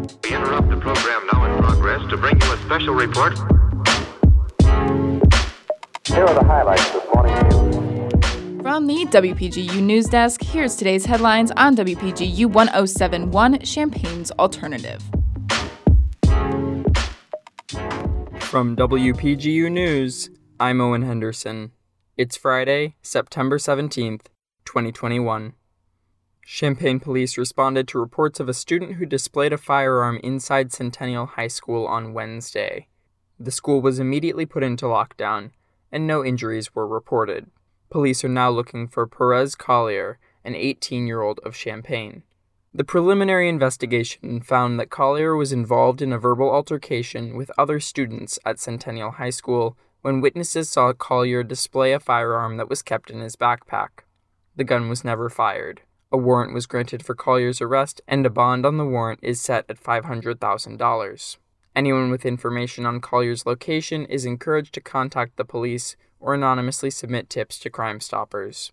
We interrupt the program now in progress to bring you a special report. Here are the highlights this morning's news. From the WPGU News Desk, here's today's headlines on WPGU 1071 Champaign's Alternative. From WPGU News, I'm Owen Henderson. It's Friday, September 17th, 2021. Champaign police responded to reports of a student who displayed a firearm inside Centennial High School on Wednesday. The school was immediately put into lockdown, and no injuries were reported. Police are now looking for Perez Collier, an 18 year old of Champaign. The preliminary investigation found that Collier was involved in a verbal altercation with other students at Centennial High School when witnesses saw Collier display a firearm that was kept in his backpack. The gun was never fired. A warrant was granted for Collier's arrest, and a bond on the warrant is set at $500,000. Anyone with information on Collier's location is encouraged to contact the police or anonymously submit tips to Crime Stoppers.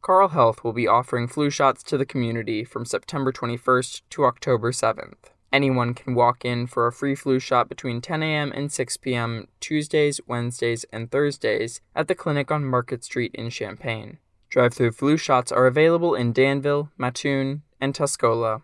Carle Health will be offering flu shots to the community from September 21st to October 7th. Anyone can walk in for a free flu shot between 10 a.m. and 6 p.m. Tuesdays, Wednesdays, and Thursdays at the clinic on Market Street in Champaign. Drive through flu shots are available in Danville, Mattoon, and Tuscola,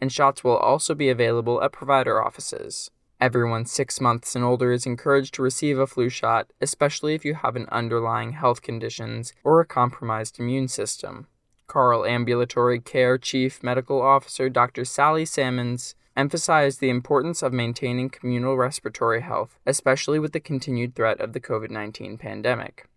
and shots will also be available at provider offices. Everyone six months and older is encouraged to receive a flu shot, especially if you have an underlying health conditions or a compromised immune system. Carle Ambulatory Care Chief Medical Officer Dr. Sally Salmons emphasized the importance of maintaining communal respiratory health, especially with the continued threat of the COVID 19 pandemic.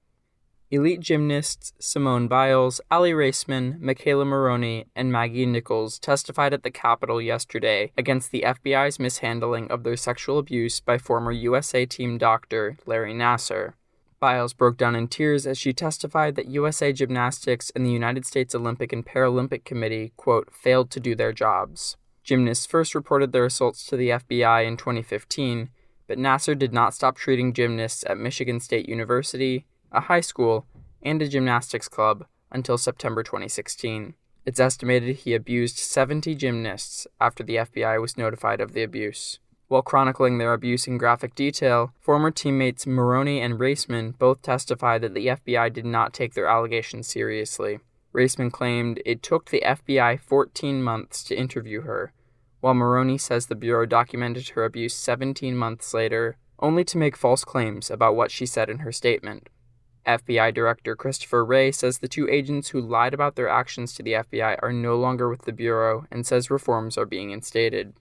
Elite gymnasts Simone Biles, Aly Raisman, McKayla Maroney, and Maggie Nichols testified at the Capitol yesterday against the FBI's mishandling of their sexual abuse by former USA team doctor Larry Nassar. Biles broke down in tears as she testified that USA Gymnastics and the United States Olympic and Paralympic Committee, quote, failed to do their jobs. Gymnasts first reported their assaults to the FBI in 2015, but Nassar did not stop treating gymnasts at Michigan State University, a high school, and a gymnastics club until September 2016. It's estimated he abused 70 gymnasts after the FBI was notified of the abuse. While chronicling their abuse in graphic detail, former teammates Maroney and Raisman both testified that the FBI did not take their allegations seriously. Raisman claimed it took the FBI 14 months to interview her, while Maroney says the Bureau documented her abuse 17 months later, only to make false claims about what she said in her statement. FBI Director Christopher Wray says the two agents who lied about their actions to the FBI are no longer with the Bureau and says reforms are being instated.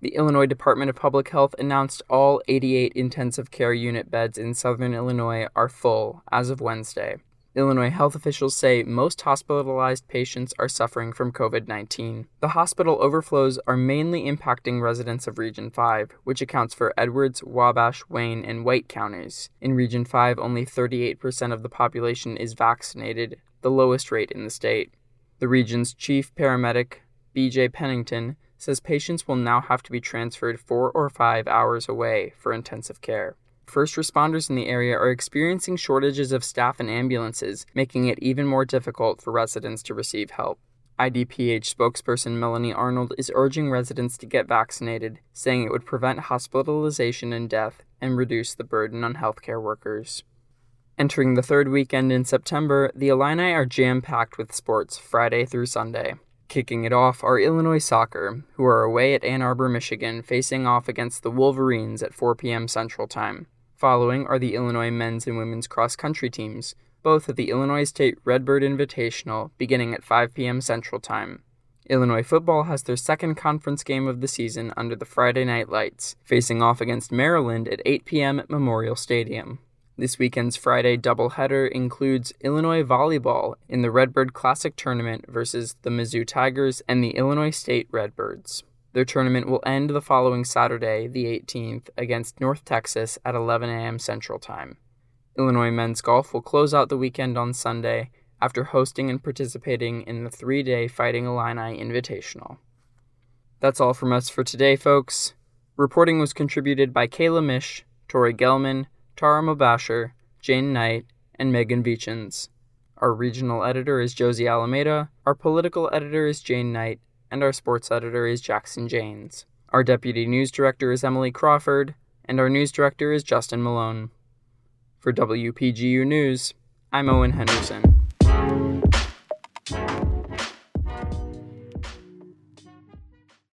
The Illinois Department of Public Health announced all 88 intensive care unit beds in southern Illinois are full as of Wednesday. Illinois health officials say most hospitalized patients are suffering from COVID 19. The hospital overflows are mainly impacting residents of Region 5, which accounts for Edwards, Wabash, Wayne, and White counties. In Region 5, only 38% of the population is vaccinated, the lowest rate in the state. The region's chief paramedic, BJ Pennington, says patients will now have to be transferred four or five hours away for intensive care. First responders in the area are experiencing shortages of staff and ambulances, making it even more difficult for residents to receive help. IDPH spokesperson Melanie Arnold is urging residents to get vaccinated, saying it would prevent hospitalization and death and reduce the burden on healthcare workers. Entering the third weekend in September, the Illini are jam packed with sports Friday through Sunday. Kicking it off are Illinois soccer, who are away at Ann Arbor, Michigan, facing off against the Wolverines at 4 p.m. Central Time. Following are the Illinois men's and women's cross country teams, both at the Illinois State Redbird Invitational, beginning at 5 p.m. Central Time. Illinois football has their second conference game of the season under the Friday Night Lights, facing off against Maryland at 8 p.m. at Memorial Stadium. This weekend's Friday doubleheader includes Illinois volleyball in the Redbird Classic Tournament versus the Mizzou Tigers and the Illinois State Redbirds. Their tournament will end the following Saturday, the 18th, against North Texas at 11 a.m. Central Time. Illinois men's golf will close out the weekend on Sunday after hosting and participating in the three day Fighting Illini Invitational. That's all from us for today, folks. Reporting was contributed by Kayla Mish, Tori Gelman, Tara Mobasher, Jane Knight, and Megan Vichins. Our regional editor is Josie Alameda, our political editor is Jane Knight, and our sports editor is Jackson Janes. Our deputy news director is Emily Crawford, and our news director is Justin Malone. For WPGU News, I'm Owen Henderson.